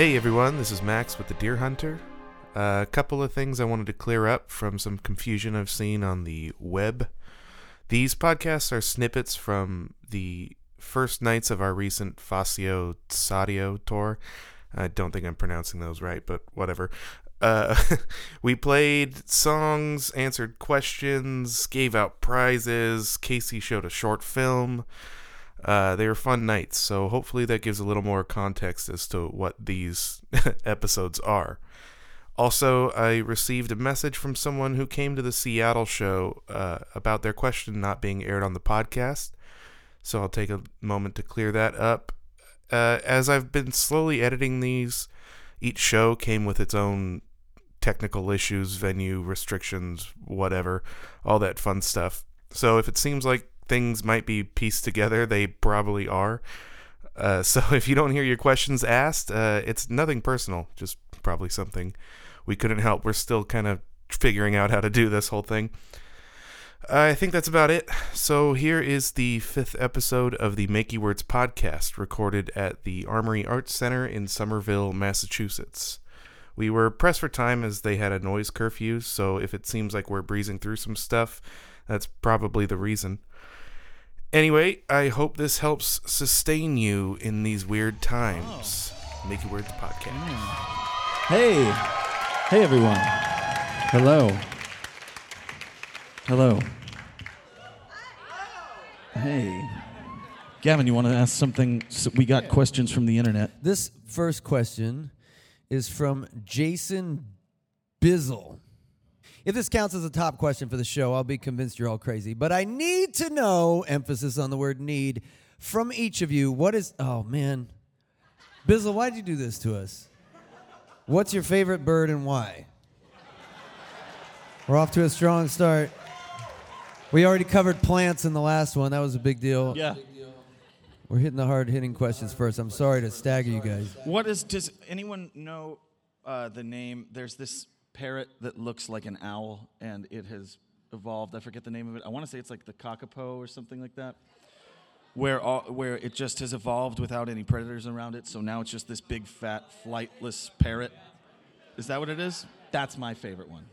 Hey everyone, this is Max with the Dear Hunter. A couple of things I wanted to clear up from some confusion I've seen on the web. These podcasts are snippets from the first nights of our recent Facio Sadio tour. I don't think I'm pronouncing those right, but whatever. Uh, we played songs, answered questions, gave out prizes. Casey showed a short film. Uh, they were fun nights, so hopefully that gives a little more context as to what these episodes are. Also, I received a message from someone who came to the Seattle show uh, about their question not being aired on the podcast, so I'll take a moment to clear that up. Uh, as I've been slowly editing these, each show came with its own technical issues, venue restrictions, whatever, all that fun stuff. So if it seems like things might be pieced together, they probably are. Uh, so if you don't hear your questions asked, uh, it's nothing personal, just probably something we couldn't help. We're still kind of figuring out how to do this whole thing. I think that's about it. So here is the fifth episode of the Makey Words podcast, recorded at the Armory Arts Center in Somerville, Massachusetts. We were pressed for time as they had a noise curfew, so if it seems like we're breezing through some stuff, that's probably the reason. Anyway, I hope this helps sustain you in these weird times. Oh. Make Your Words podcast. Hmm. Hey, hey everyone. Hello. Hello. Hey. Gavin, you want to ask something? So we got questions from the internet. This first question is from Jason Bizzle. If this counts as a top question for the show, I'll be convinced you're all crazy. But I need to know, emphasis on the word need, from each of you, what is, oh man. Bizzle, why'd you do this to us? What's your favorite bird and why? We're off to a strong start. We already covered plants in the last one. That was a big deal. Yeah. We're hitting the hard hitting questions first. I'm sorry to stagger you guys. What is? Does anyone know uh, the name? There's this parrot that looks like an owl, and it has evolved. I forget the name of it. I want to say it's like the kakapo or something like that. Where all, where it just has evolved without any predators around it, so now it's just this big fat flightless parrot. Is that what it is? That's my favorite one.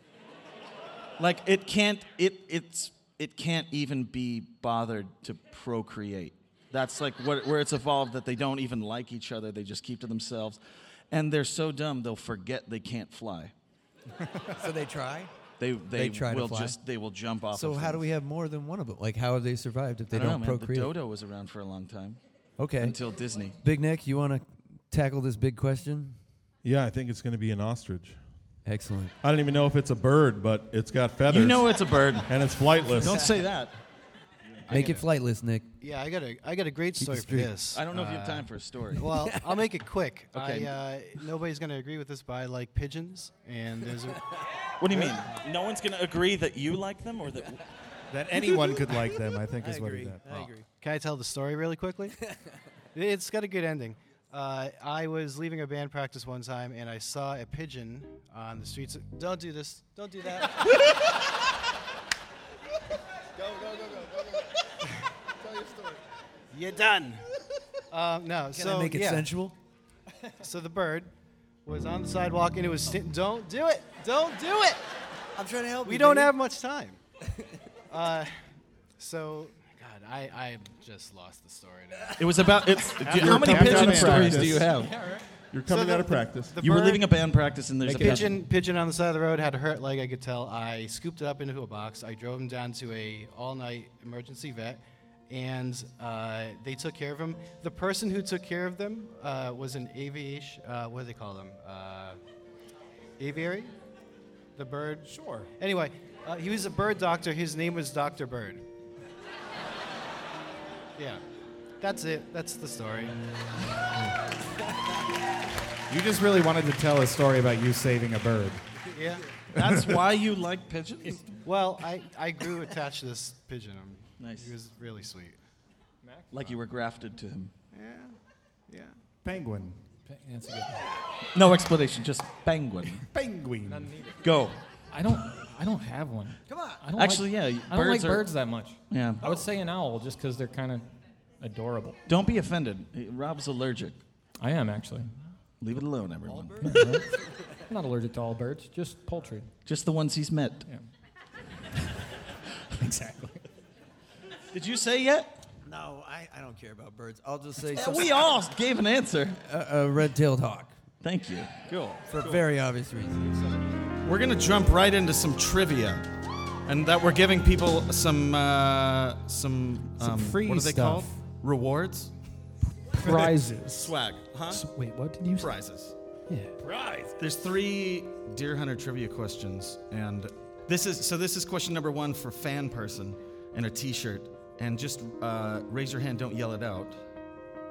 Like it can't it it's it can't even be bothered to procreate. That's like what, where it's evolved that they don't even like each other. They just keep to themselves. And they're so dumb they'll forget they can't fly. So they try? They they, They try to will fly? just they will jump off. So of how do things. we have more than one of them? Like how have they survived if they I don't, don't, know, man. procreate? The dodo was around for a long time okay. until Disney. Big Nick, you want to tackle this big question? Yeah, I think it's going to be an ostrich. Excellent. I don't even know if it's a bird, but it's got feathers. You know it's a bird. and it's flightless. Don't say that. Make it flightless, Nick. Yeah, I got a I got a great Keep story it for straight. this. I don't know if you have Uh, time for a story. Well, I'll make it quick. Okay. I, uh, nobody's going to agree with this, but I like pigeons, and there's a, What do you mean? No one's gonna agree that you like them or that That anyone could like them, I think is what he said. I agree. Can I tell the story really quickly? it's got a good ending. Uh, I was leaving a band practice one time, and I saw a pigeon on the streets. Don't do this. Don't do that. You're done. Um, no, Can so I make it yeah. sensual? So the bird was on the sidewalk, and it was. Sti- don't do it. Don't do it. I'm trying to help you. We you. don't baby. have much time. uh, so, God, I, I just lost the story now. it was about it's You're how many pigeon stories do you have? You're coming So the- out of practice. The You were bird- leaving a band practice and there's a pigeon, pigeon. pigeon on the side of the road had a hurt leg. I could tell. I scooped it up into a box. I drove him down to a all-night emergency vet, and uh, they took care of him. The person who took care of them uh, was an aviation. Uh, what do they call them? Uh, aviary. The bird. Sure. Anyway, uh, he was a bird doctor. His name was Doctor Bird. yeah, that's it. That's the story. You just really wanted to tell a story about you saving a bird. Yeah. That's why you like pigeons? Well, I, I grew attached to this pigeon. Um, Nice. He was really sweet. Mac? Like you were grafted to him. Yeah. Yeah. Penguin. That's good. No explanation, just penguin. Penguin. Go. I don't. I don't have one. Come on. I don't Actually, like, yeah, I don't like birds are- birds that much. Yeah. I would say an owl just because they're kind of adorable. Don't be offended. Rob's allergic. I am actually. Leave it alone, everyone. I'm not allergic to all birds, just poultry. Just the ones he's met. Yeah. exactly. Did you say yet? No, I, I don't care about birds. I'll just say Yeah, we all gave an answer. a, a red-tailed hawk Thank you. Cool. for very obvious reasons. We're gonna jump right into some trivia, and that we're giving people some uh, some, Some um, free what are they stuff. called? Rewards, Prizes. swag, huh? S- Wait, what did you say? Prizes. Yeah. There's three Dear Hunter trivia questions, and this is so. This is question number one for fan person and a T-shirt, and just uh, raise your hand. Don't yell it out,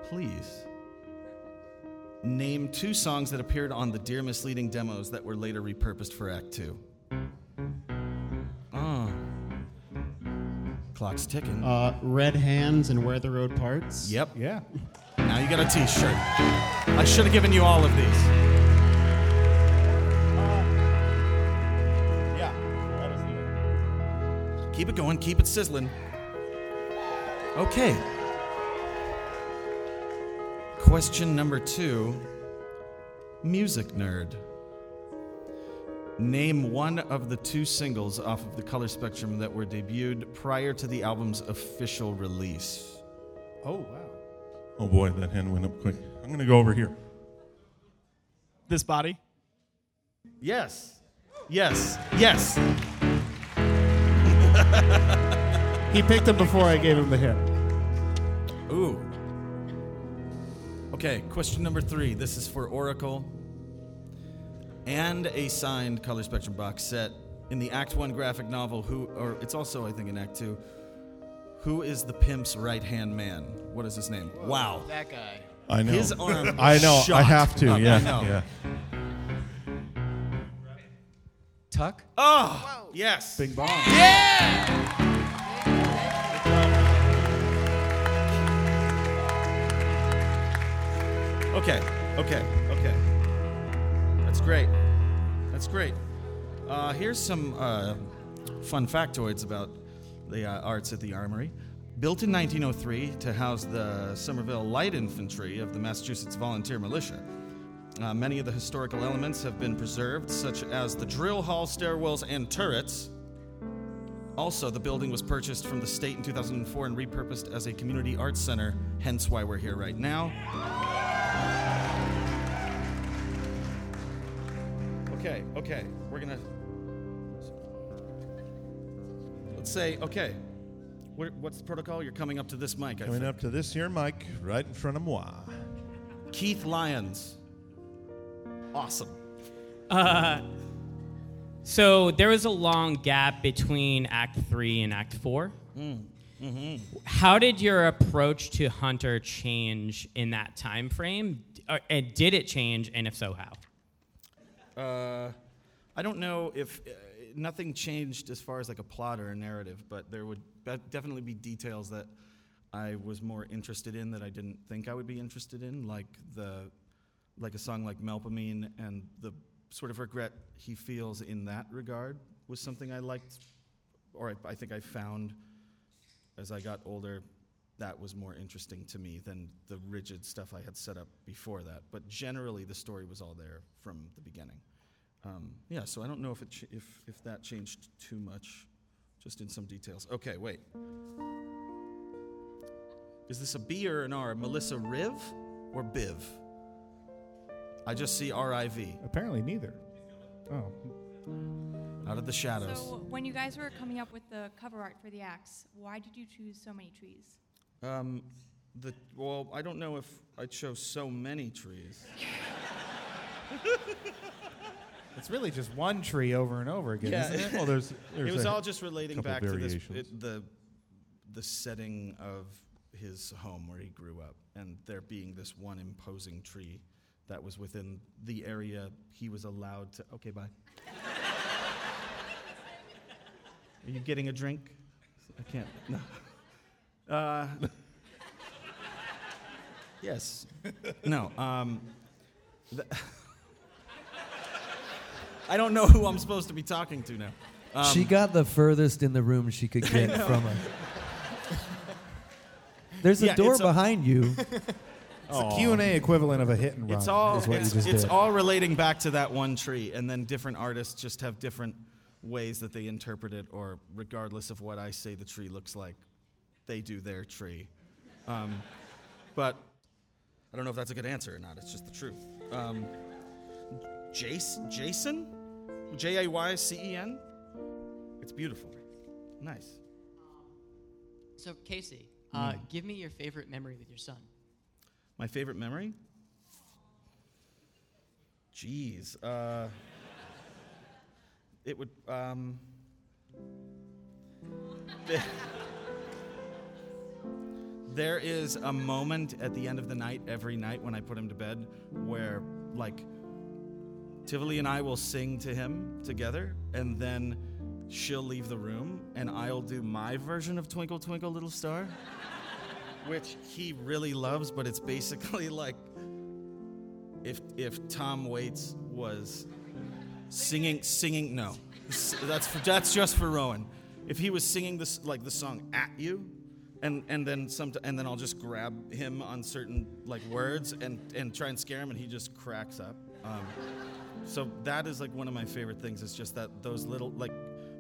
please. Name two songs that appeared on the Dear Ms. Leading demos that were later repurposed for Act Two. Ah. Clock's ticking. Uh, red hands and where the road parts. yep. Yeah. Now you got a T-shirt. I should have given you all of these. Yeah. Keep it going. Keep it sizzling. Okay. Question number two. Music nerd. Name one of the two singles off of the color spectrum that were debuted prior to the album's official release. Oh, wow. Oh boy, that hand went up quick. I'm gonna go over here. This body. Yes. Yes. Yes. He picked him before I gave him the hint. Ooh. Okay, question number three. This is for Oracle. And a signed color spectrum box set in the Act One graphic novel. Who, or it's also I think in Act Two. Who is the pimp's right hand man? What is his name? Wow. That guy. I know. His arm. I know. I have to. up. Yeah. I know. Yeah. Tuck? Oh, yes. Bing bong. Okay, okay, okay. That's great. That's great. Uh, here's some uh, fun factoids about the uh, arts at the Armory. Built in 1903 to house the Somerville Light Infantry of the Massachusetts Volunteer Militia. Uh, many of the historical elements have been preserved, such as the drill hall, stairwells, and turrets. Also, the building was purchased from the state in 2004 and repurposed as a community arts center, hence why we're here right now. Okay, okay. We're gonna. Let's say, okay. What, what's the protocol? You're coming up to this mic, I Coming think. up to this here mic right in front of moi. Keith Lyons. Awesome. Uh, so there was a long gap between Act Three and Act Four. How did your approach to Hunter change in that time frame? And did it change, and if so, how? Uh, I don't know if uh, nothing changed as far as like a plot or a narrative, but there would be- definitely be details that I was more interested in that I didn't think I would be interested in, like the like a song like Melpomene and the sort of regret he feels in that regard was something I liked, or I, I think I found as I got older. That was more interesting to me than the rigid stuff I had set up before that. But generally, the story was all there from the beginning. Um, yeah, so I don't know if, it ch- if, if that changed too much, just in some details. Okay, wait. Is this a B or an R? Melissa Riv or Biv? I just see R I V Apparently neither. Oh. Out of the shadows. So, when you guys were coming up with the cover art for the axe, why did you choose so many trees? Um, the, well, I don't know if I chose so many trees. It's really just one tree over and over again, Yeah. isn't it? Well, there's, there's it was a all just relating back to this, it, the the setting of his home where he grew up, and there being this one imposing tree that was within the area he was allowed to. Okay, bye. Are you getting a drink? I can't. No. Uh, yes. No. Um, th- I don't know who I'm supposed to be talking to now. Um, she got the furthest in the room she could get from us. There's a Yeah, door it's a- behind you. It's the Q and A equivalent of a hit and run. It's all is what it's, you just it's did. all relating back to that one tree, and then different artists just have different ways that they interpret it, or regardless of what I say the tree looks like, they do their tree. Um, but I don't know if that's a good answer or not. It's just the truth. Um, Jason, Jason, J A Y C E N. It's beautiful. Nice. So, Casey, uh, Mm. give me your favorite memory with your son. My favorite memory? Jeez. Uh, it would. Um, there is a moment at the end of the night, every night when I put him to bed, where, like, Tivoli and I will sing to him together, and then she'll leave the room, and I'll do my version of Twinkle, Twinkle, Little Star which he really loves, but it's basically like if if Tom Waits was singing singing no, that's for, that's just for Rowan. If he was singing this like the song at you, and and then some and then I'll just grab him on certain like words and and try and scare him, and he just cracks up. Um, so that is like one of my favorite things. Is just that those little like.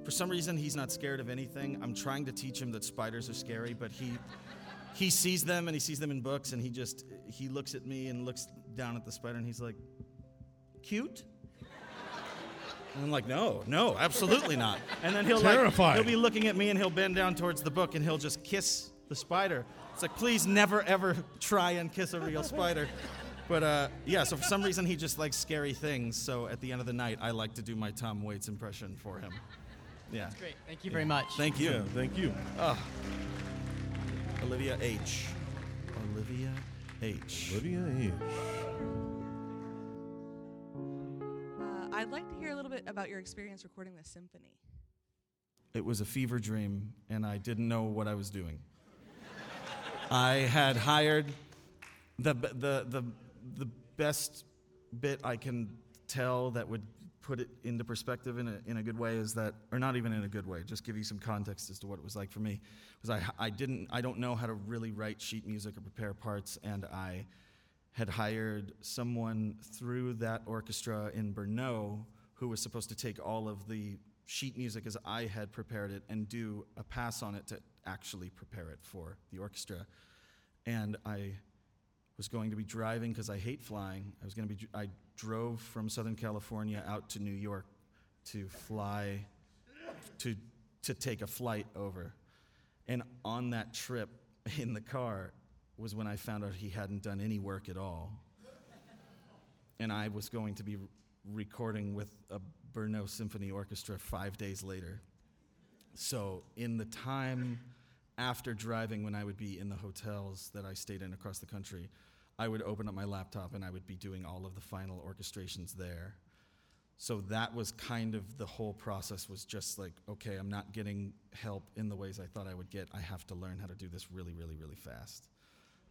For some reason, he's not scared of anything. I'm trying to teach him that spiders are scary, but he he sees them and he sees them in books and he just he looks at me and looks down at the spider and he's like cute and i'm like no no absolutely not and then he'll like he'll be looking at me and he'll bend down towards the book and he'll just kiss the spider it's like please never ever try and kiss a real spider but uh, yeah so for some reason he just likes scary things so at the end of the night i like to do my tom waits impression for him yeah That's great. Thank you very much. thank you Yeah, thank you. Ah. Olivia H. Olivia H. Olivia H. I'd like to hear a little bit about your experience recording the symphony. It was a fever dream, and I didn't know what I was doing. I had hired the the the the best bit I can tell that would put it into perspective in a, in a good way is that or not even in a good way just give you some context as to what it was like for me was I, I didn't i don't know how to really write sheet music or prepare parts and i had hired someone through that orchestra in Brno who was supposed to take all of the sheet music as I had prepared it and do a pass on it to actually prepare it for the orchestra. And I was going to be driving because I hate flying. I was going to be. I drove from Southern California out to New York to fly to to take a flight over. And on that trip in the car was when I found out he hadn't done any work at all. And I was going to be recording with a Brno Symphony Orchestra five days later. So, in the time after driving, when I would be in the hotels that I stayed in across the country, I would open up my laptop and I would be doing all of the final orchestrations there. So that was kind of the whole process was just like, okay, I'm not getting help in the ways I thought I would get. I have to learn how to do this really, really, really fast.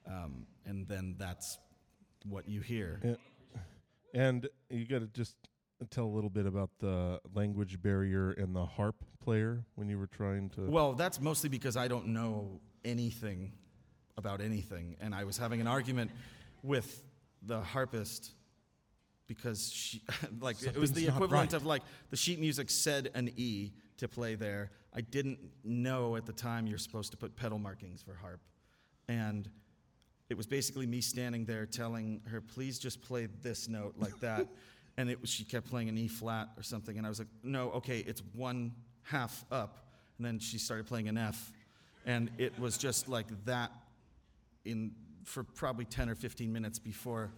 Um, and then that's what you hear. And, and you got to just tell a little bit about the language barrier and the harp player when you were trying to. Well, that's mostly because I don't know anything about anything. And I was having an argument with the harpist because she, like, it was the equivalent right. of like the sheet music said an E to play there. I didn't know at the time you're supposed to put pedal markings for harp. And it was basically me standing there telling her, please just play this note like that. and it was, she kept playing an E flat or something. And I was like, no, okay, it's one half up. And then she started playing an F. And it was just like that in, for probably 10 or 15 minutes before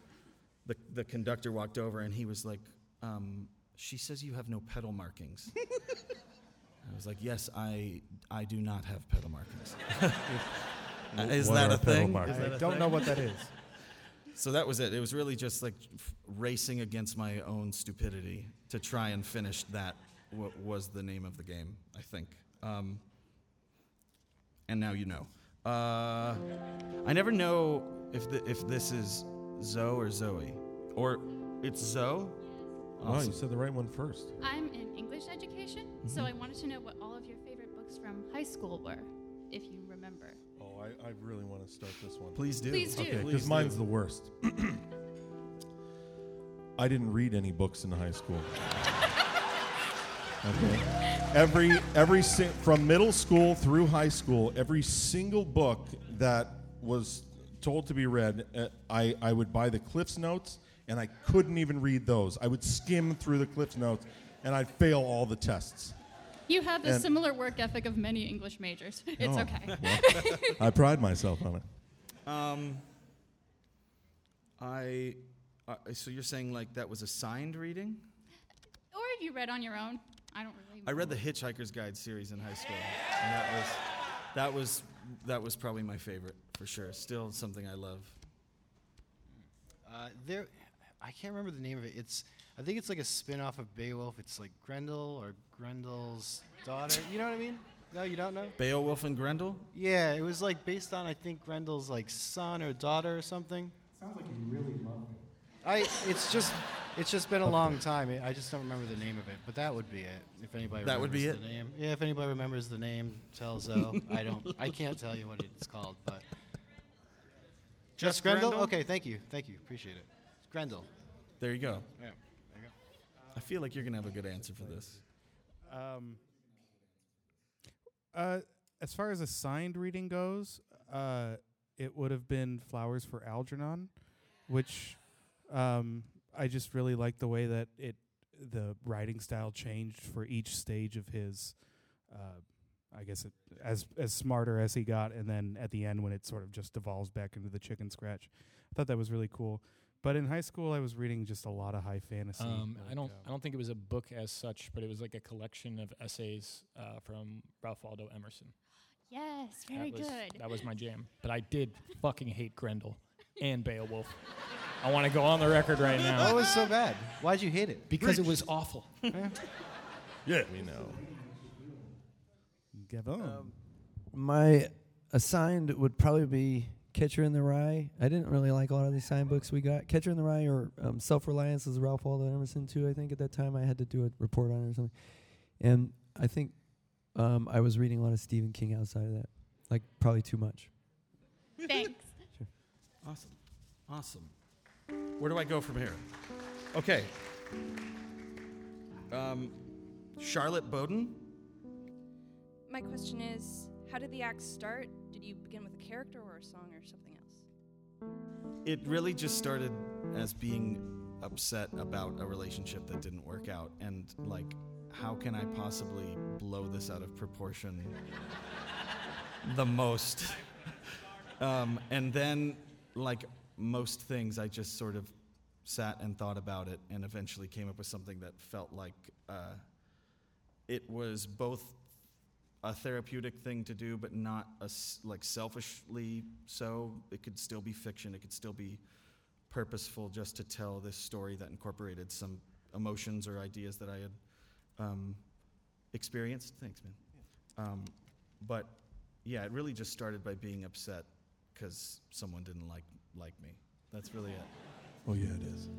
the, the conductor walked over and he was like, um, she says you have no pedal markings. I was like, yes, I, I do not have pedal markings. Is that a thing? markings? Is that I a don't thing? know what that is. So that was it. It was really just like f- racing against my own stupidity to try and finish that. W- was the name of the game, I think. Um, and now you know. Uh, I never know if the, if this is Zoe or Zoe, or it's Zoe. Oh, you said the right one first. I'm in English education, so I wanted to know what all of your favorite books from high school were, if you remember. I, I really want to start this one. Please do. Please do. Okay, Please because mine's do. the worst. I didn't read any books in high school. Okay. Every every si- from middle school through high school, every single book that was told to be read, uh, I I would buy the Cliff's Notes, and I couldn't even read those. I would skim through the Cliff's Notes, and I'd fail all the tests. You have the And- similar work ethic of many English majors. It's Oh, okay. well, I pride myself on it. Um, I. Uh, so you're saying like that was a signed reading? or if you read on your own, I don't really. I read the Hitchhiker's Guide series in high school, and that was that was that was probably my favorite for sure. Still something I love. Uh, there, I can't remember the name of it. It's I think it's like a spin-off of Beowulf. It's like Grendel or Grendel's daughter. You know what I mean? No, you don't know. Beowulf and Grendel. Yeah, it was like based on I think Grendel's like son or daughter or something. Sounds like you really love me. I it's just it's just been a long time. I just don't remember the name of it, but that would be it. If anybody That would remembers be the it? name. Yeah, if anybody remembers the name, tell Zoe. I don't. I can't tell you what it's called, but Just Grendel. Grendel? Okay, thank you, thank you, appreciate it. It's Grendel. There you go. Yeah, there you go. I feel like you're gonna have a good answer for this. Um, uh, as far as a signed reading goes, uh, it would have been Flowers for Algernon, which um, I just really liked the way that it the writing style changed for each stage of his. Uh, I guess it, as as smarter as he got, and then at the end when it sort of just devolves back into the chicken scratch, I thought that was really cool. But in high school, I was reading just a lot of high fantasy. Um, I don't. uh, I don't think it was a book as such, but it was like a collection of essays uh, from Ralph Waldo Emerson. Yes, very that was, good. That was my jam. But I did fucking hate Grendel and Beowulf. I want to go on the record right now. What was so bad? Why'd you hate it? Because it was awful. Yeah, we know. Gavin. Um, My assigned would probably be Catcher in the Rye. I didn't really like a lot of these sign books we got. Catcher in the Rye or um, Self Reliance is Ralph Waldo Emerson too. I think at that time I had to do a report on it or something, and I think um, I was reading a lot of Stephen King outside of that, like probably too much. Thanks. sure. Awesome. Awesome. Where do I go from here? Okay. Um, Charlotte Bowden. My question is, how did the act start? Did you begin with a character or a song or something else? It really just started as being upset about a relationship that didn't work out, and like, how can I possibly blow this out of proportion the most? um, and then, like most things, I just sort of sat and thought about it, and eventually came up with something that felt like uh, it was both a therapeutic thing to do, but not a like selfishly so. It could still be fiction. It could still be purposeful, just to tell this story that incorporated some emotions or ideas that I had um, experienced. Thanks, man. Um, but yeah, it really just started by being upset because someone didn't like like me. That's really it. Oh yeah, it is.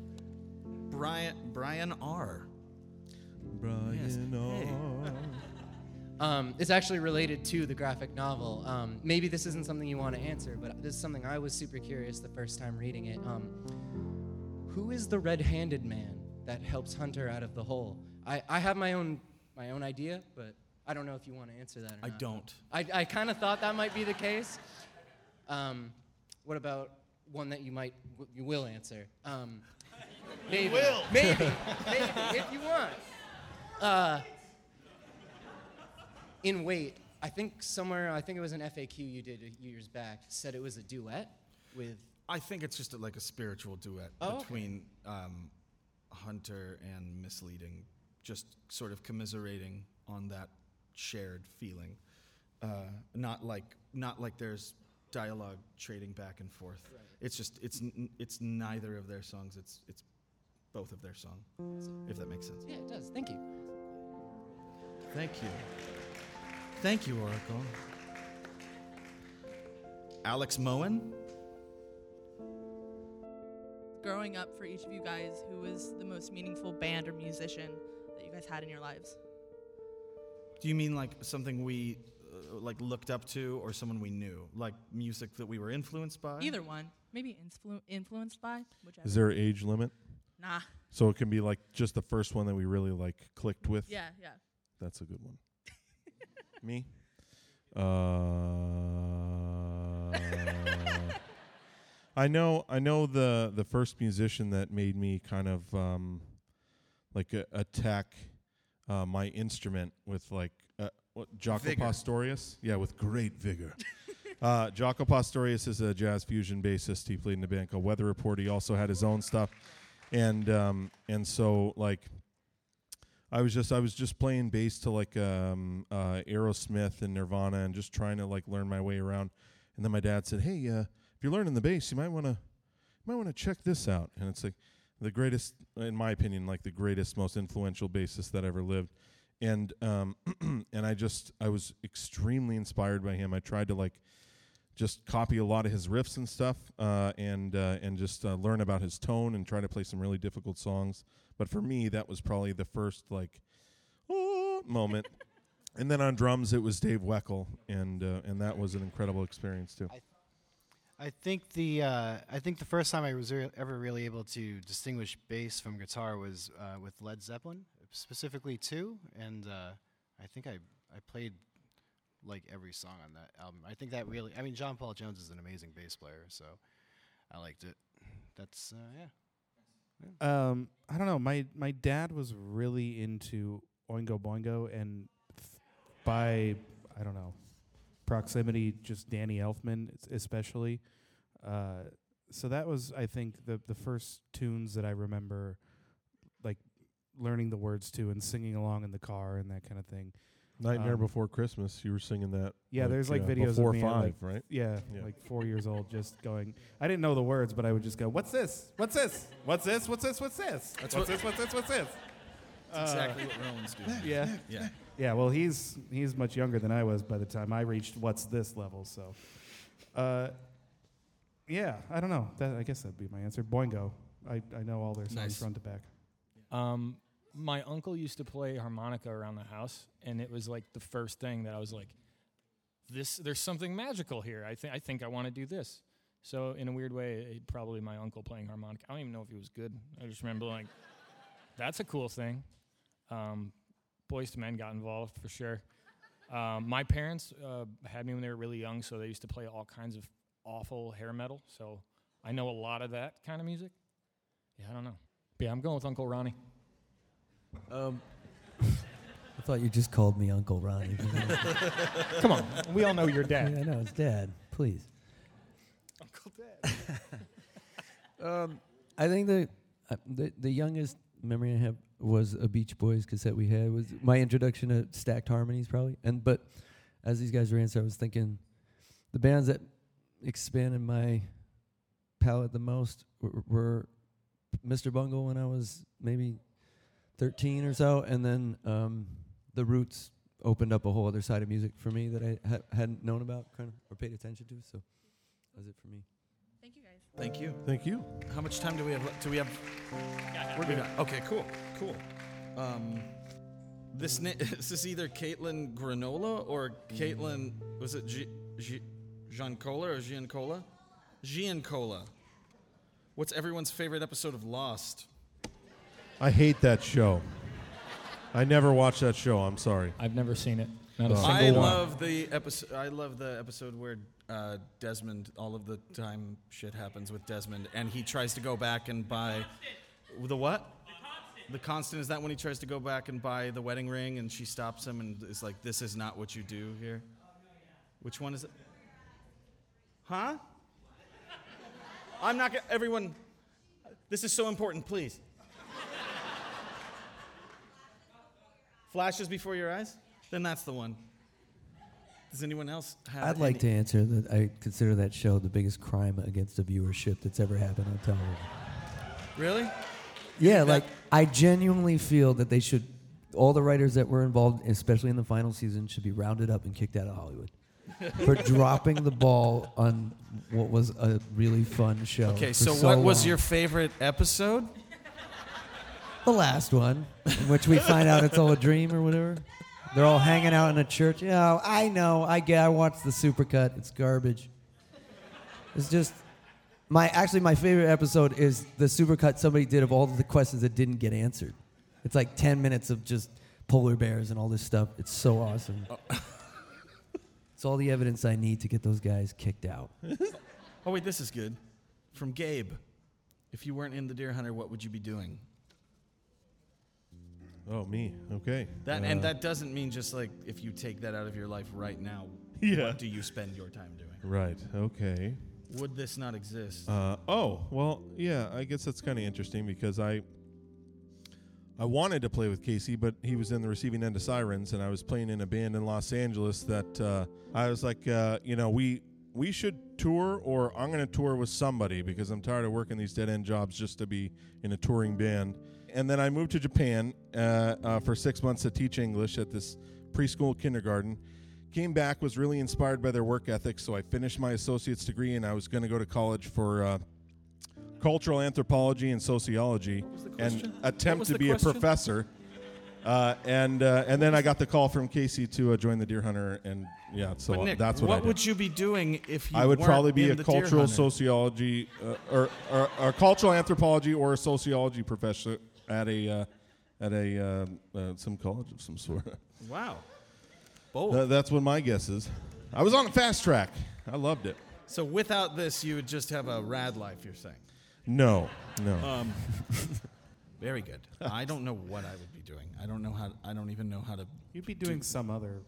Brian Brian R. Brian Yes. Hey. R. Um, it's actually related to the graphic novel. Um, maybe this isn't something you want to answer, but this is something I was super curious the first time reading it. Um, who is the red-handed man that helps Hunter out of the hole? I, I have my own my own idea, but I don't know if you want to answer that or I not. don't. I, I kind of thought that might be the case. Um, what about one that you might w- you will answer? Um, maybe. will. Maybe. maybe if you want. Uh, in Wait, I think somewhere, I think it was an FAQ you did a years back, said it was a duet with. I think it's just a, like a spiritual duet Oh, okay. between um, Hunter and Ms. Leading, just sort of commiserating on that shared feeling. Uh, not like not like there's dialogue trading back and forth. It's just it's n- it's neither of their songs. It's it's both of their song. If that makes sense. Yeah, it does. Thank you. Thank you. Thank you, Oracle. Alex Moen. Growing up for each of you guys, who was the most meaningful band or musician that you guys had in your lives? Do you mean like something we uh, like looked up to, or someone we knew, like music that we were influenced by? Either one. Maybe influ- influenced by, whichever. Is there an age limit? Nah. So it can be like just the first one that we really like clicked with. Yeah, yeah. That's a good one. Me? Uh, I know. I know the the first musician that made me kind of um, like a, attack uh, my instrument with like uh, what Jaco Vigor. Pastorius. Yeah, with great vigor. uh, Jaco Pastorius is a jazz fusion bassist. He played in a band called Weather Report. He also had his own stuff, and um, and so like I was just I was just playing bass to like um, uh, Aerosmith and Nirvana and just trying to like learn my way around. And then my dad said, "Hey, uh, if you're learning the bass, you might want to might want to check this out." And it's like the greatest, in my opinion, like the greatest, most influential bassist that ever lived. And um, and I just I was extremely inspired by him. I tried to like just copy a lot of his riffs and stuff, uh, and uh, and just uh, learn about his tone and try to play some really difficult songs. But for me, that was probably the first like "Oh," moment. and then on drums, it was Dave Weckl, and uh, and that was an incredible experience too. I think the uh, I think the first time I was re- ever really able to distinguish bass from guitar was uh, with Led Zeppelin, specifically two, and uh, I think I I played like every song on that album. I think that really I mean John Paul Jones is an amazing bass player, so I liked it. That's uh, Um, I don't know. My my dad was really into Oingo Boingo, and f- by I don't know proximity, just Danny Elfman especially. Uh, so that was, I think, the the first tunes that I remember, like learning the words to and singing along in the car and that kind of thing. Nightmare Um, Before Christmas, you were singing that. Yeah, there's like uh, videos before of me at, five, like, right? Yeah, Yeah. like four years old, just going. I didn't know the words, but I would just go, "What's this? What's this? What's this? What's this? What's this? That's what's what- this? What's this? What's this?" That's exactly what Rowan's doing. Yeah, Yeah. yeah. Well, he's he's much younger than I was by the time I reached what's this level. So, uh, yeah, I don't know. That I guess that'd be my answer. Boingo. I I know all their songs Nice. front to back. Um, my uncle used to play harmonica around the house, and it was like the first thing that I was like, "This, there's something magical here. I think, I think I want to do this." So, in a weird way, it, probably my uncle playing harmonica. I don't even know if he was good. I just remember like, "That's a cool thing." Um, Boyz II Men got involved for sure. Um, my parents uh, had me when they were really young, so they used to play all kinds of awful hair metal. So I know a lot of that kind of music. Yeah, I don't know. But yeah, I'm going with Uncle Ronnie. Um, I thought you just called me Uncle Ronnie. Come on, we all know your dad. Yeah, I know it's Dad. Please. Uncle Dad. Um, I think the, uh, the the youngest memory I have was a Beach Boys cassette we had. Was my introduction to stacked harmonies probably. And but as these guys were answering, I was thinking the bands that expanded my palette the most were, were Mr. Bungle when I was maybe 13 or so, and then um, the Roots opened up a whole other side of music for me that I ha- hadn't known about kind of or paid attention to. So that was it for me. Thank you guys. Thank you. Thank you. How much time do we have? le- Do we have? We're good. Okay, cool, cool. Um, this na- is either Caitlin Granola or Caitlin? Was it G- G- Giancola or Giancola? Giancola. What's everyone's favorite episode of Lost? I hate that show. I never watched that show. I'm sorry. I've never seen it. Not a single I one. love the episode. I love the episode where uh, Desmond. All of the time, shit happens with Desmond, and he tries to go back and buy the what? The constant is that when he tries to go back and buy the wedding ring, and she stops him and is like, "This is not what you do here." Which one is it? Huh? I'm not gonna. Everyone, this is so important. Please. Flashes before your eyes? Then that's the one. Does anyone else have? I'd like any- to answer that I consider that show the biggest crime against the viewership that's ever happened on television. Really? Yeah, like I genuinely feel that they should all the writers that were involved, especially in the final season, should be rounded up and kicked out of Hollywood for dropping the ball on what was a really fun show. Okay, for so, so what was long. your favorite episode? The last one, in which we find out it's all a dream or whatever? They're all hanging out in a church. Yeah, I know. I get. I watched the supercut. It's garbage. It's just my actually my favorite episode is the supercut somebody did of all the questions that didn't get answered. It's like ten minutes of just polar bears and all this stuff. It's so awesome. it's all the evidence I need to get those guys kicked out. Oh wait, this is good. From Gabe. If you weren't in the Dear Hunter, what would you be doing? Oh, me. Okay. That and Uh, that doesn't mean just like if you take that out of your life right now. Yeah. What do you spend your time doing? Right. Okay. Would this not exist? Uh, oh well, yeah. I guess that's kind of interesting because I I wanted to play with Casey, but he was in the receiving end of Sirens, and I was playing in a band in Los Angeles. That uh, I was like, uh, you know, we we should tour, or I'm going to tour with somebody because I'm tired of working these dead end jobs just to be in a touring band. And then I moved to Japan uh, uh, for six months to teach English at this preschool kindergarten. Came back, was really inspired by their work ethic, so I finished my associate's degree, and I was going to go to college for uh, cultural anthropology and sociology, and attempt to be question? a professor. Uh, and uh, and then I got the call from Casey to uh, join the Dear Hunter, and yeah, so Nick, that's what, did. would you be doing if you I would probably be a cultural sociology uh, or, or, or cultural anthropology or a sociology professor at a uh, at a uh, uh, some college of some sort. Wow. Both. Th- that's what my guess is. I was on a fast track. I loved it. So without this, you would just have a rad life. You're saying? No, no. Um, very good. I don't know what I would be doing. I don't know how. I don't even know how to. You'd be doing do- some other.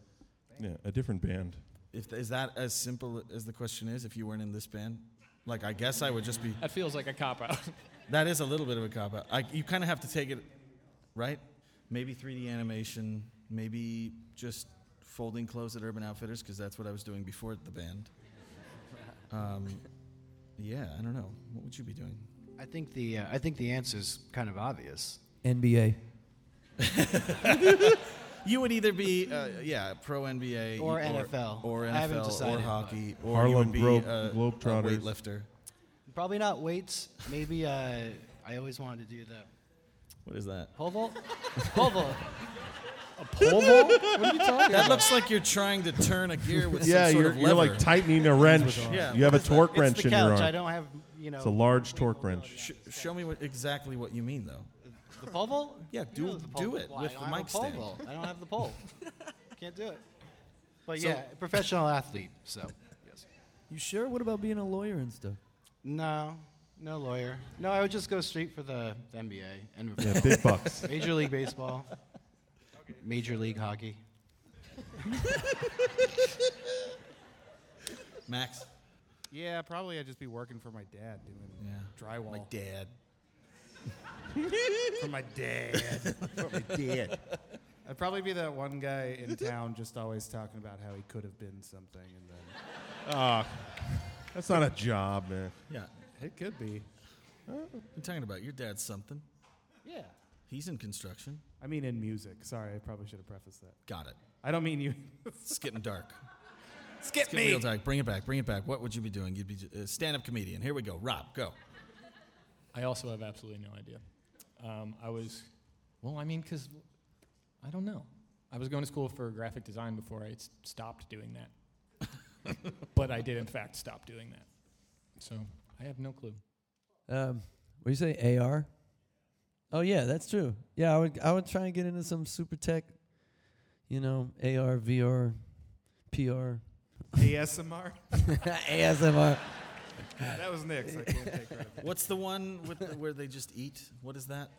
yeah, a different band. If is that as simple as the question is? If you weren't in this band, like I guess I would just be. That feels like a cop out. That is a little bit of a cop out. I, you kind of have to take it, right? Maybe 3D animation. Maybe just folding clothes at Urban Outfitters because that's what I was doing before the band. Um, yeah, I don't know. What would you be doing? I think the uh, I think the answer's kind of obvious. NBA. You would either be, uh, yeah, pro NBA Or NFL. or I haven't NFL, or hockey, but- or you would be Globe- a Globetrotters. weightlifter. Probably not weights. Maybe uh, I always wanted to do the What is that? pole vault. pole vault. A pole vault? What are you talking about? That about? looks like you're trying to turn a gear with yeah, some sort you're, of you're like tightening a wrench. Yeah, you have a what is that? torque It's wrench the in your couch. arm. I don't have you know. It's a large torque wrench. Sh- show me what, exactly what you mean, though. The pole vault? Yeah, You do know the pole do vault. it Well, I with don't the have a pole stand. vault. I don't have the pole. Can't do it. But So- yeah, professional athlete. So yes. You sure? What about being a lawyer and stuff? No, no lawyer. No, I would just go straight for the, the NBA and Yeah, big bucks. Major League Baseball, Major League Hockey. Max. Yeah, probably I'd just be working for my dad doing Yeah. drywall. My dad. for my dad. for my dad. I'd probably be that one guy in town just always talking about how he could have been something and then Ah, that's not a job, man. Yeah. it could be. I'm talking about your dad's something. Yeah. He's in construction. I mean in music. Sorry, I probably should have prefaced that. Got it. I don't mean you. It's getting dark. Skip It's getting real dark. Bring it back. Bring it back. What would you be doing? You'd be a stand-up comedian. Here we go. Rob, go. I also have absolutely no idea. Um, I was, well, I mean, because I don't know. I was going to school for graphic design before I s- stopped doing that. But I did, in fact, stop doing that. So I have no clue. Um, what do you say? AR? Oh yeah, that's true. Yeah, I would I would try and get into some super tech, you know, AR, VR, PR, ASMR. ASMR. that was Nick's. I can't take credit. What's the one with the, where they just eat? What is that?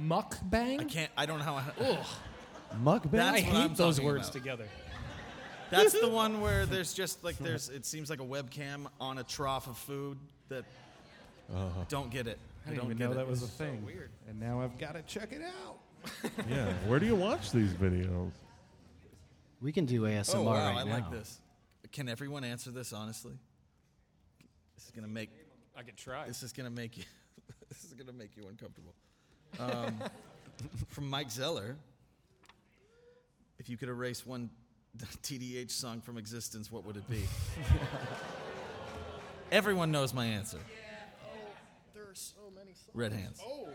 Mukbang? I can't. I don't know how. I, Ugh. Mukbang. That's I hate those words about. together. That's the one where there's just like there's. It seems like a webcam on a trough of food that. Don't get it. I I didn't don't even get know it. that was a thing. Weird. And now I've got to check it out. Yeah, where do you watch these videos? We can do ASMR Oh wow, right I now. like this. Can everyone answer this honestly? This is gonna make. I could try. This is gonna make you. this is gonna make you uncomfortable. Um, from Mike Zeller. If you could erase one TDH song from existence, what would it be? Everyone knows my answer. There's so many songs. Red Hands. Oh.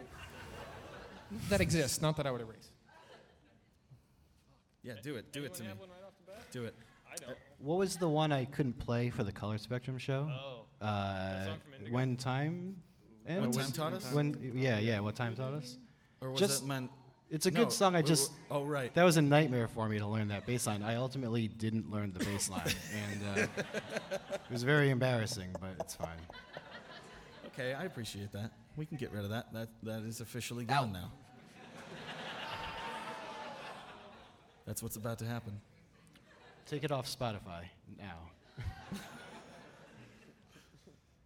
That exists, not that I would erase. Yeah, do it. Do it to me. Do it. I. What was the one I couldn't play for the Color Spectrum show? Oh. Uh, song from Indigo? when time What ends? Time Taught Us? When yeah, yeah, what time taught us? Or was Just- it meant? It's a No, good song. I just w- oh, right. That was a nightmare for me to learn that bass line. I ultimately didn't learn the bass line, and uh, it was very embarrassing, but it's fine. Okay, I appreciate that. We can get rid of that. That that is officially gone now. That's what's about to happen. Take it off Spotify now.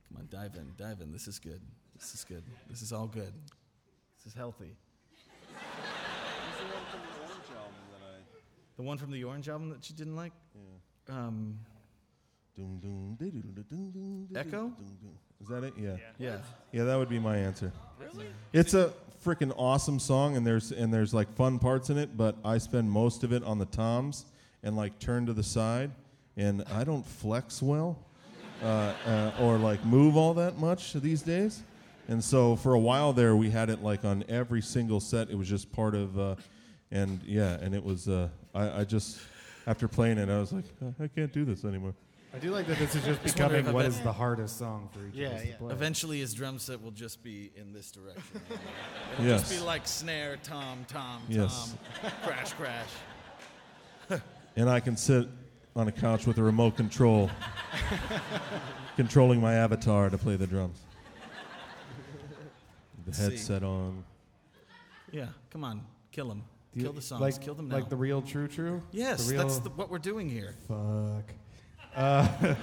Come on, dive in, dive in. This is good. This is good. This is all good. This is healthy. The one from the Orange album that you didn't like? Yeah. Um, Echo? Is that it? Yeah. Yeah. Yeah, that would be my answer. Really? It's a freaking awesome song, and there's and there's like fun parts in it, but I spend most of it on the toms and like turn to the side, and I don't flex well, uh, uh, or like move all that much these days. And so for a while there, we had it like on every single set. It was just part of, uh, and yeah, and it was. Uh, I, I just after playing it, I was like, "Uh, I can't do this anymore. I do like that this is just Just wonder becoming if what the hardest song for each of us to play. Eventually, his drum set will just be in this direction. It'll just be like snare, tom, tom, Yes. tom, crash, crash. and I can sit on a couch with a remote control, controlling my avatar to play the drums. The See. headset on. Yeah, come on, kill him. Do you- kill the songs. like- kill them now. like the real True True? Yes, The that's the, what we're doing here. Fuck. Uh, I-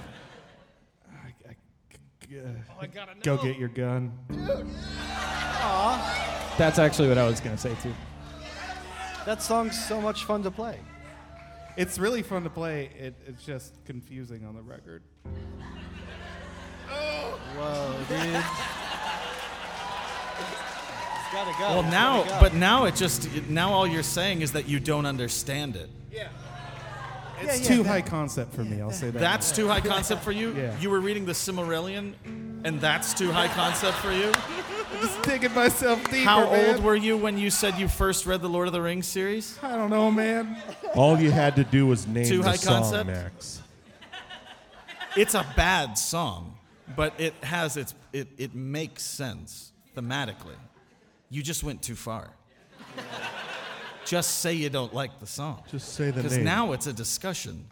I- g- uh, I gotta Go get your gun. That's actually what I was gonna say too. That song's so much fun to play. It's really fun to play. It, it's just confusing on the record. Whoa, dude. It's gotta go. Well, now, go. but now it just now all you're saying is that you don't understand it. Yeah. It's yeah, too that- high concept for me. I'll say that. That's too high concept for you. Yeah. You were reading the Silmarillion, and that's too high concept for you. I'm just digging myself deeper. How man. old were you when you said you first read the Lord of the Rings series? I don't know, man. All you had to do was name Too the high song, concept? Max. It's a bad song, but it has its it, it makes sense thematically. You just went too far. Just say you don't like the song. Just say the name. Because now it's a discussion.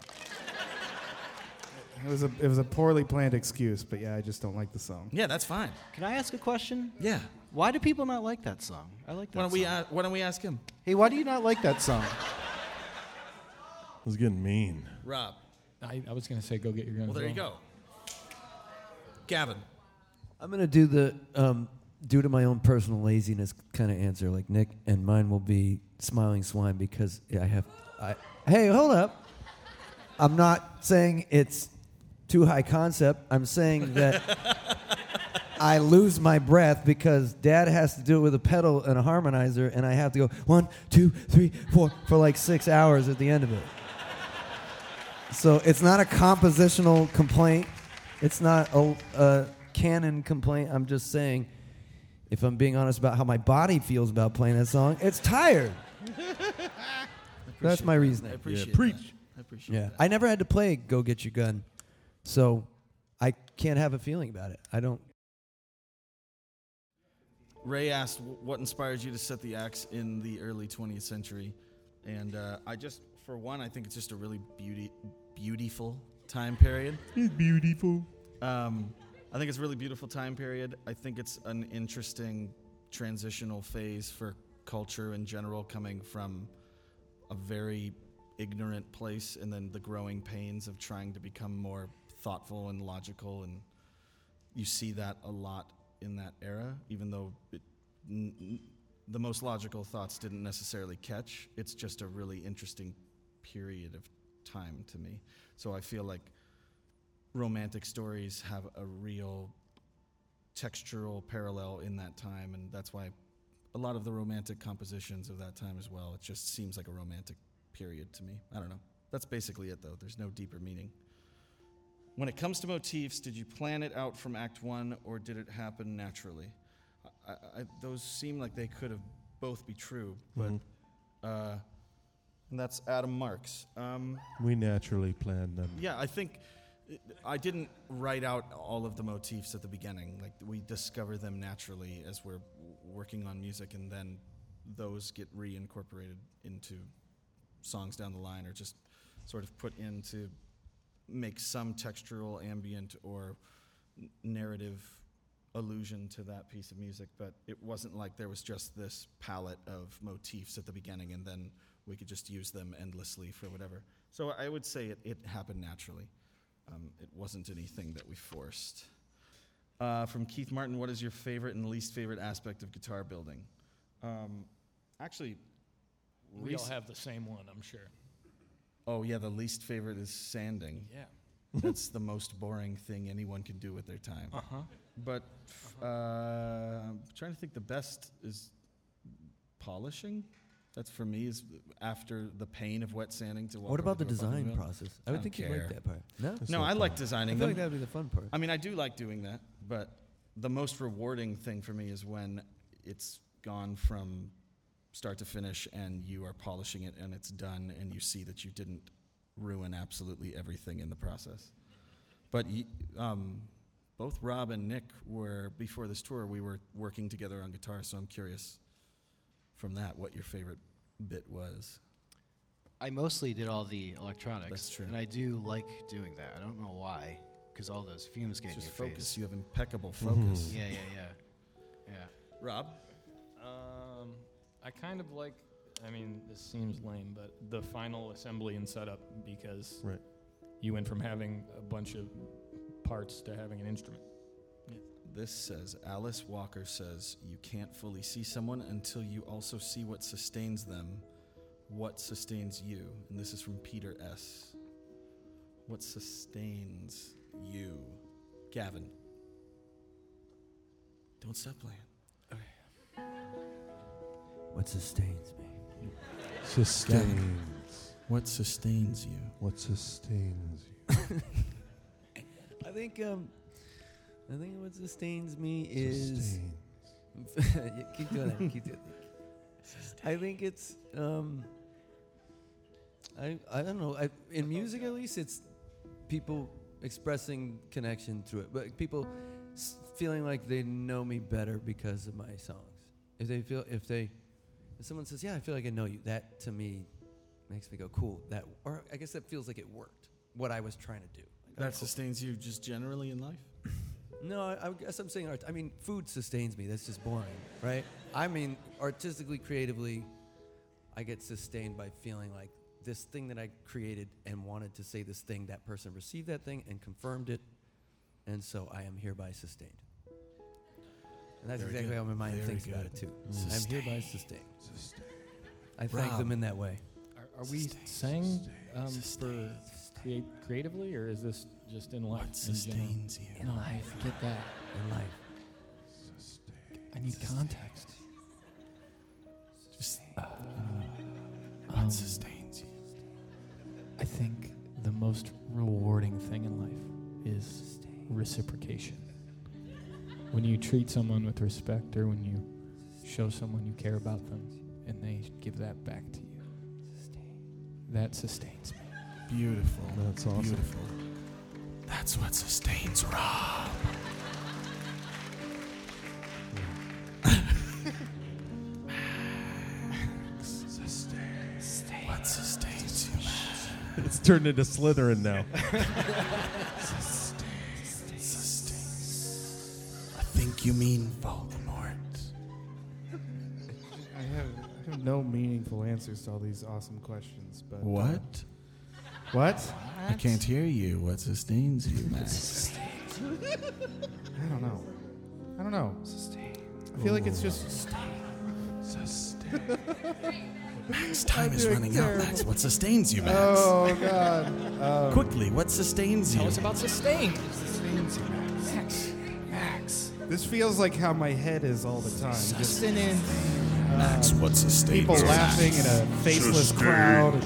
It was a it was a poorly planned excuse, but yeah, I just don't like the song. Yeah, that's fine. Can I ask a question? Yeah. Why do people not like that song? I like that Why don't we song. a- why don't we ask him? Hey, why do you not like that song? It was getting mean. Rob. I, I was gonna say go get your gun. Well, as there you go. Gavin. I'm gonna do the um, due to my own personal laziness kind of answer, like Nick, and mine will be smiling swine because I have. I hey, hold up. I'm not saying it's too high concept. I'm saying that I lose my breath because Dad has to do it with a pedal and a harmonizer, and I have to go one, two, three, four for like six hours at the end of it. So it's not a compositional complaint. It's not a, a canon complaint. I'm just saying, if I'm being honest about how my body feels about playing that song, it's tired. That's my reasoning. I appreciate Yeah, preach. that. I appreciate Yeah, that. I never had to play "Go Get Your Gun," so I can't have a feeling about it. I don't. Ray asked, "What inspired you to set the Acts in the early 20th century?" And uh, I just, for one, I think it's just a really beauty, beautiful time period. It's beautiful. Um, I think it's a really beautiful time period. I think it's an interesting transitional phase for culture in general, coming from a very ignorant place and then the growing pains of trying to become more thoughtful and logical. And you see that a lot in that era, even though it, n- n- the most logical thoughts didn't necessarily catch. It's just a really interesting period of time to me. So I feel like romantic stories have a real textural parallel in that time, and that's why a lot of the romantic compositions of that time as well. It just seems like a romantic period to me. I don't know. That's basically it, though. There's no deeper meaning. When it comes to motifs, did you plan it out from Act One, or did it happen naturally? I, I, those seem like they could have both be true, but Mhm. uh, And that's Adam Marks. Um, We naturally planned them. yeah, I think I didn't write out all of the motifs at the beginning. Like we discover them naturally as we're working on music, and then those get reincorporated into songs down the line, or just sort of put in to make some textural, ambient, or narrative allusion to that piece of music. But it wasn't like there was just this palette of motifs at the beginning, and then we could just use them endlessly for whatever. So I would say it, it happened naturally. Um, it wasn't anything that we forced. Uh, from Keith Martin, what is your favorite and least favorite aspect of guitar building? Um, actually, We all have the same one, I'm sure. Oh yeah, the least favorite is sanding. Yeah. That's the most boring thing anyone can do with their time. Uh-huh. But uh, I'm trying to think. The best is polishing. That's for me is after the pain of wet sanding to walk What about the to a fucking design process? I would don't think you'd like that part. No? No, I like designing I feel them. like that'd be the fun part. I mean, I do like doing that, but the most rewarding thing for me is when it's gone from start to finish and you are polishing it and it's done and you see that you didn't ruin absolutely everything in the process. But um, both Rob and Nick were before this tour. We were working together on guitar, so I'm curious from that what your favorite bit was. I mostly did all the electronics. That's true. And I do like doing that. I don't know why, because all those fumes get Just in your focus. face. You have impeccable focus. Yeah, yeah, yeah. Yeah. Rob? Um, I kind of like. I mean, this seems lame, but the final assembly and setup because Right. you went from having a bunch of parts to having an instrument. This says Alice Walker says you can't fully see someone until you also see what sustains them, what sustains you. And this is from Peter S. What sustains you? Gavin. Don't stop playing. What sustains me? Sustains. What sustains you? What sustains you? I think um, I think what sustains me is. Sustains. Yeah, keep doing that. Keep doing that. I think it's um. I I don't know. I, in music, at least, it's people expressing connection through it, but people s- feeling like they know me better because of my songs. If they feel if they if someone says, "Yeah, I feel like I know you," that to me makes me go, "Cool." That or I guess that feels like it worked. What I was trying to do. Like, That oh, cool. sustains you just generally in life? No, I, I guess I'm saying art. I mean, food sustains me. That's just boring, right? I mean, artistically, creatively, I get sustained by feeling like this thing that I created and wanted to say this thing, that person received that thing and confirmed it, and so I am hereby sustained. And that's Very exactly good. how my mind Very thinks about it too. Mm. I'm hereby sustained. sustained. I thank Rob. them in that way. Are, are we saying um, for create creatively, or is this just in life? What sustains you? In life, Get that. in life. I need context. Just Um, sustains you? I think the most rewarding thing in life is reciprocation. When you treat someone with respect or when you show someone you care about them and they give that back to you, that sustains me. Beautiful. That's awesome. Beautiful. That's what sustains Rob. What sustains you. It's turned into Slytherin now. Sustains. I think you mean Voldemort. I have, I have no meaningful answers to all these awesome questions, but uh, What? what? I can't hear you. What sustains you, man? I don't know. I don't know. Sustain. I feel like it's just. Sustain. Sustain. Max, time I'm is doing running out. terrible. Max, what sustains you, Max? Oh God! Um, Quickly, what sustains you? Tell us about sustain. Sustains you, Max. Max. This feels like how my head is all the time. Just Sustenance. Max, what sustains people you, laughing in a faceless crowd.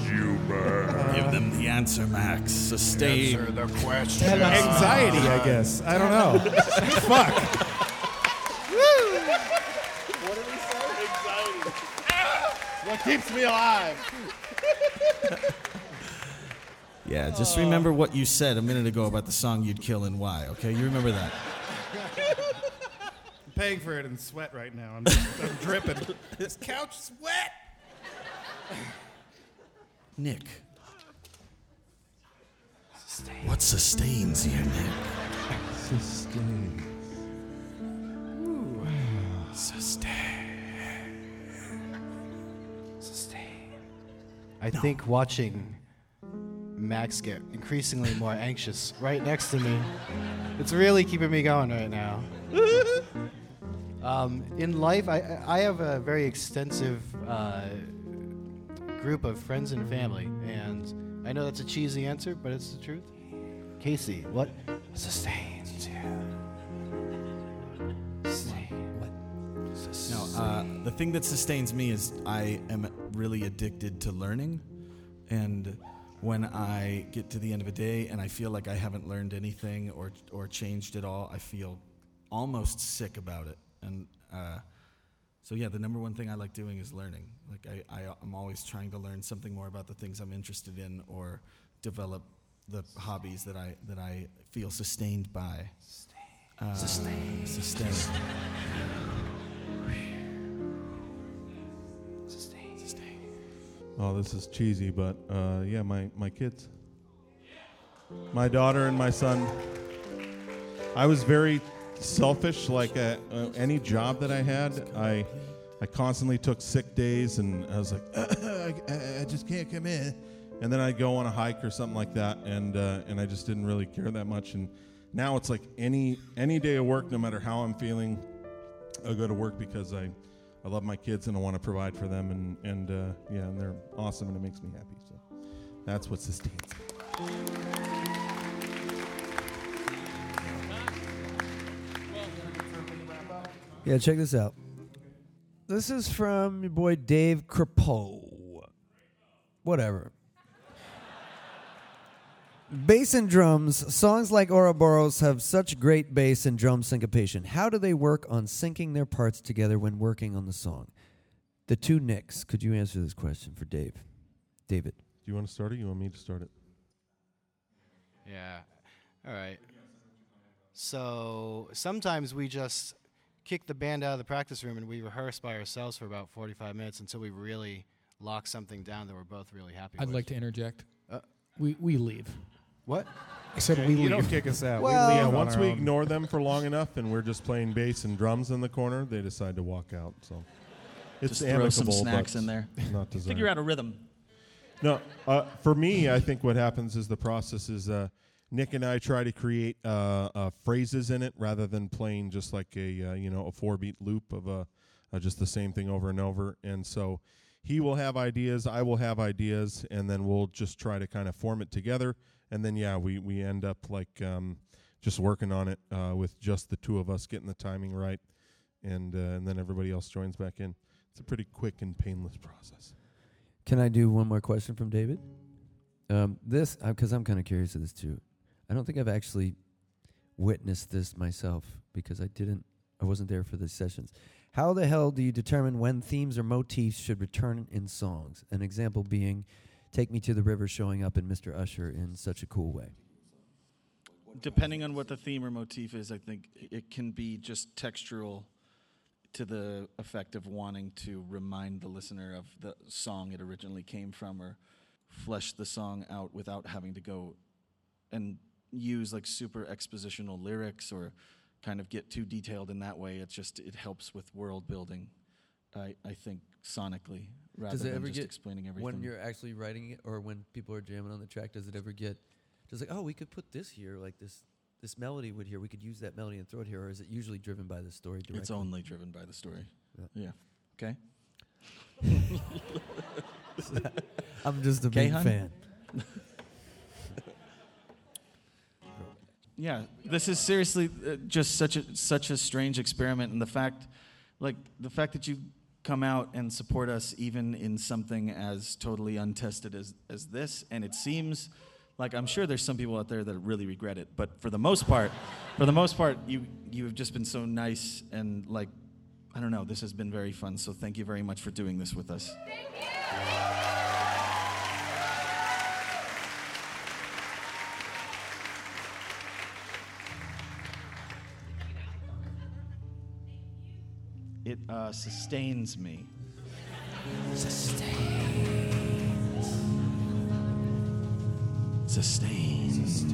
Give them the answer, Max. Sustain. Answer the question. Anxiety, I guess. I don't know. Fuck. What did we say? Anxiety. What what keeps me alive. Yeah, just remember what you said a minute ago about the song you'd kill and why, okay? You remember that. I'm paying for it in sweat right now. I'm, just, I'm dripping. This couch is wet. Nick. What sustains you, Nick? Sustain. Sustain. I think watching Max get increasingly more anxious right next to me, it's really keeping me going right now. um, in life, I, I have a very extensive uh, group of friends and family, and I know that's a cheesy answer, but it's the truth. Casey, what sustains you? No, uh, the thing that sustains me is I am really addicted to learning. And when I get to the end of a day and I feel like I haven't learned anything or, or changed at all, I feel almost sick about it. And uh, so, yeah, the number one thing I like doing is learning. Like, I, I, I'm always trying to learn something more about the things I'm interested in or develop the hobbies that I, that I feel sustained by. Uh, Sustain. Sustain. Oh, this is cheesy, but uh, yeah, my, my kids. My daughter and my son. I was very selfish. Like uh, uh, any job that I had, I I constantly took sick days, and I was like, I, I- just can't come in. And then I'd go on a hike or something like that, and uh, and I just didn't really care that much. And now it's like any any day of work, no matter how I'm feeling, I go to work because I I love my kids and I want to provide for them, and and uh, yeah, and they're awesome, and it makes me happy. So that's what sustains me. Yeah, check this out. This is from your boy Dave Crepeau. Whatever. Bass and drums. Songs like Ouroboros have such great bass and drum syncopation. How do they work on syncing their parts together when working on the song? The two Nicks. Could you answer this question for Dave? David. Do you want to start it? You want me to start it? Yeah. All right. So sometimes we just kick the band out of the practice room and we rehearse by ourselves for about 45 minutes until we really lock something down that we're both really happy with. I'd with. like to interject. Uh, we we leave. What? I said we you leave. don't kick us out. Well, we leave yeah, on once our we own. ignore them for long enough and we're just playing bass and drums in the corner, they decide to walk out. So it's Just throw some snacks but in there. Not desired. Figure out a rhythm. No, uh, for me, I think what happens is the process is uh, Nick and I try to create uh, uh, phrases in it rather than playing just like a uh, you know a four beat loop of a uh, just the same thing over and over. And so he will have ideas, I will have ideas, and then we'll just try to kind of form it together. And then yeah, we we end up like um, just working on it uh, with just the two of us getting the timing right, and uh, and then everybody else joins back in. It's a pretty quick and painless process. Can I do one more question from David? Um, this, because I'm kind of curious of this too. I don't think I've actually witnessed this myself because I didn't, I wasn't there for the sessions. How the hell do you determine when themes or motifs should return in songs? An example being, "Take Me to the River" showing up in Mr. Usher in such a cool way. Depending on what the theme or motif is, I think it can be just textural to the effect of wanting to remind the listener of the song it originally came from or flesh the song out without having to go and use like super expositional lyrics or kind of get too detailed in that way. It's just it helps with world building. I, I think sonically rather does it than ever just get explaining everything. when you're actually writing it, or when people are jamming on the track? Does it ever get just like, oh, we could put this here, like this this melody would here, we could use that melody and throw it here, or is it usually driven by the story directly? It's only driven by the story. Yeah. Yeah. Okay. I'm just a big fan. Yeah, this is seriously uh, just such a such a strange experiment, and the fact, like the fact that you come out and support us even in something as totally untested as as this, and it seems like I'm sure there's some people out there that really regret it, but for the most part, for the most part, you you have just been so nice and like I don't know. This has been very fun. So thank you very much for doing this with us. It uh, sustains me. Sustains. Sustains.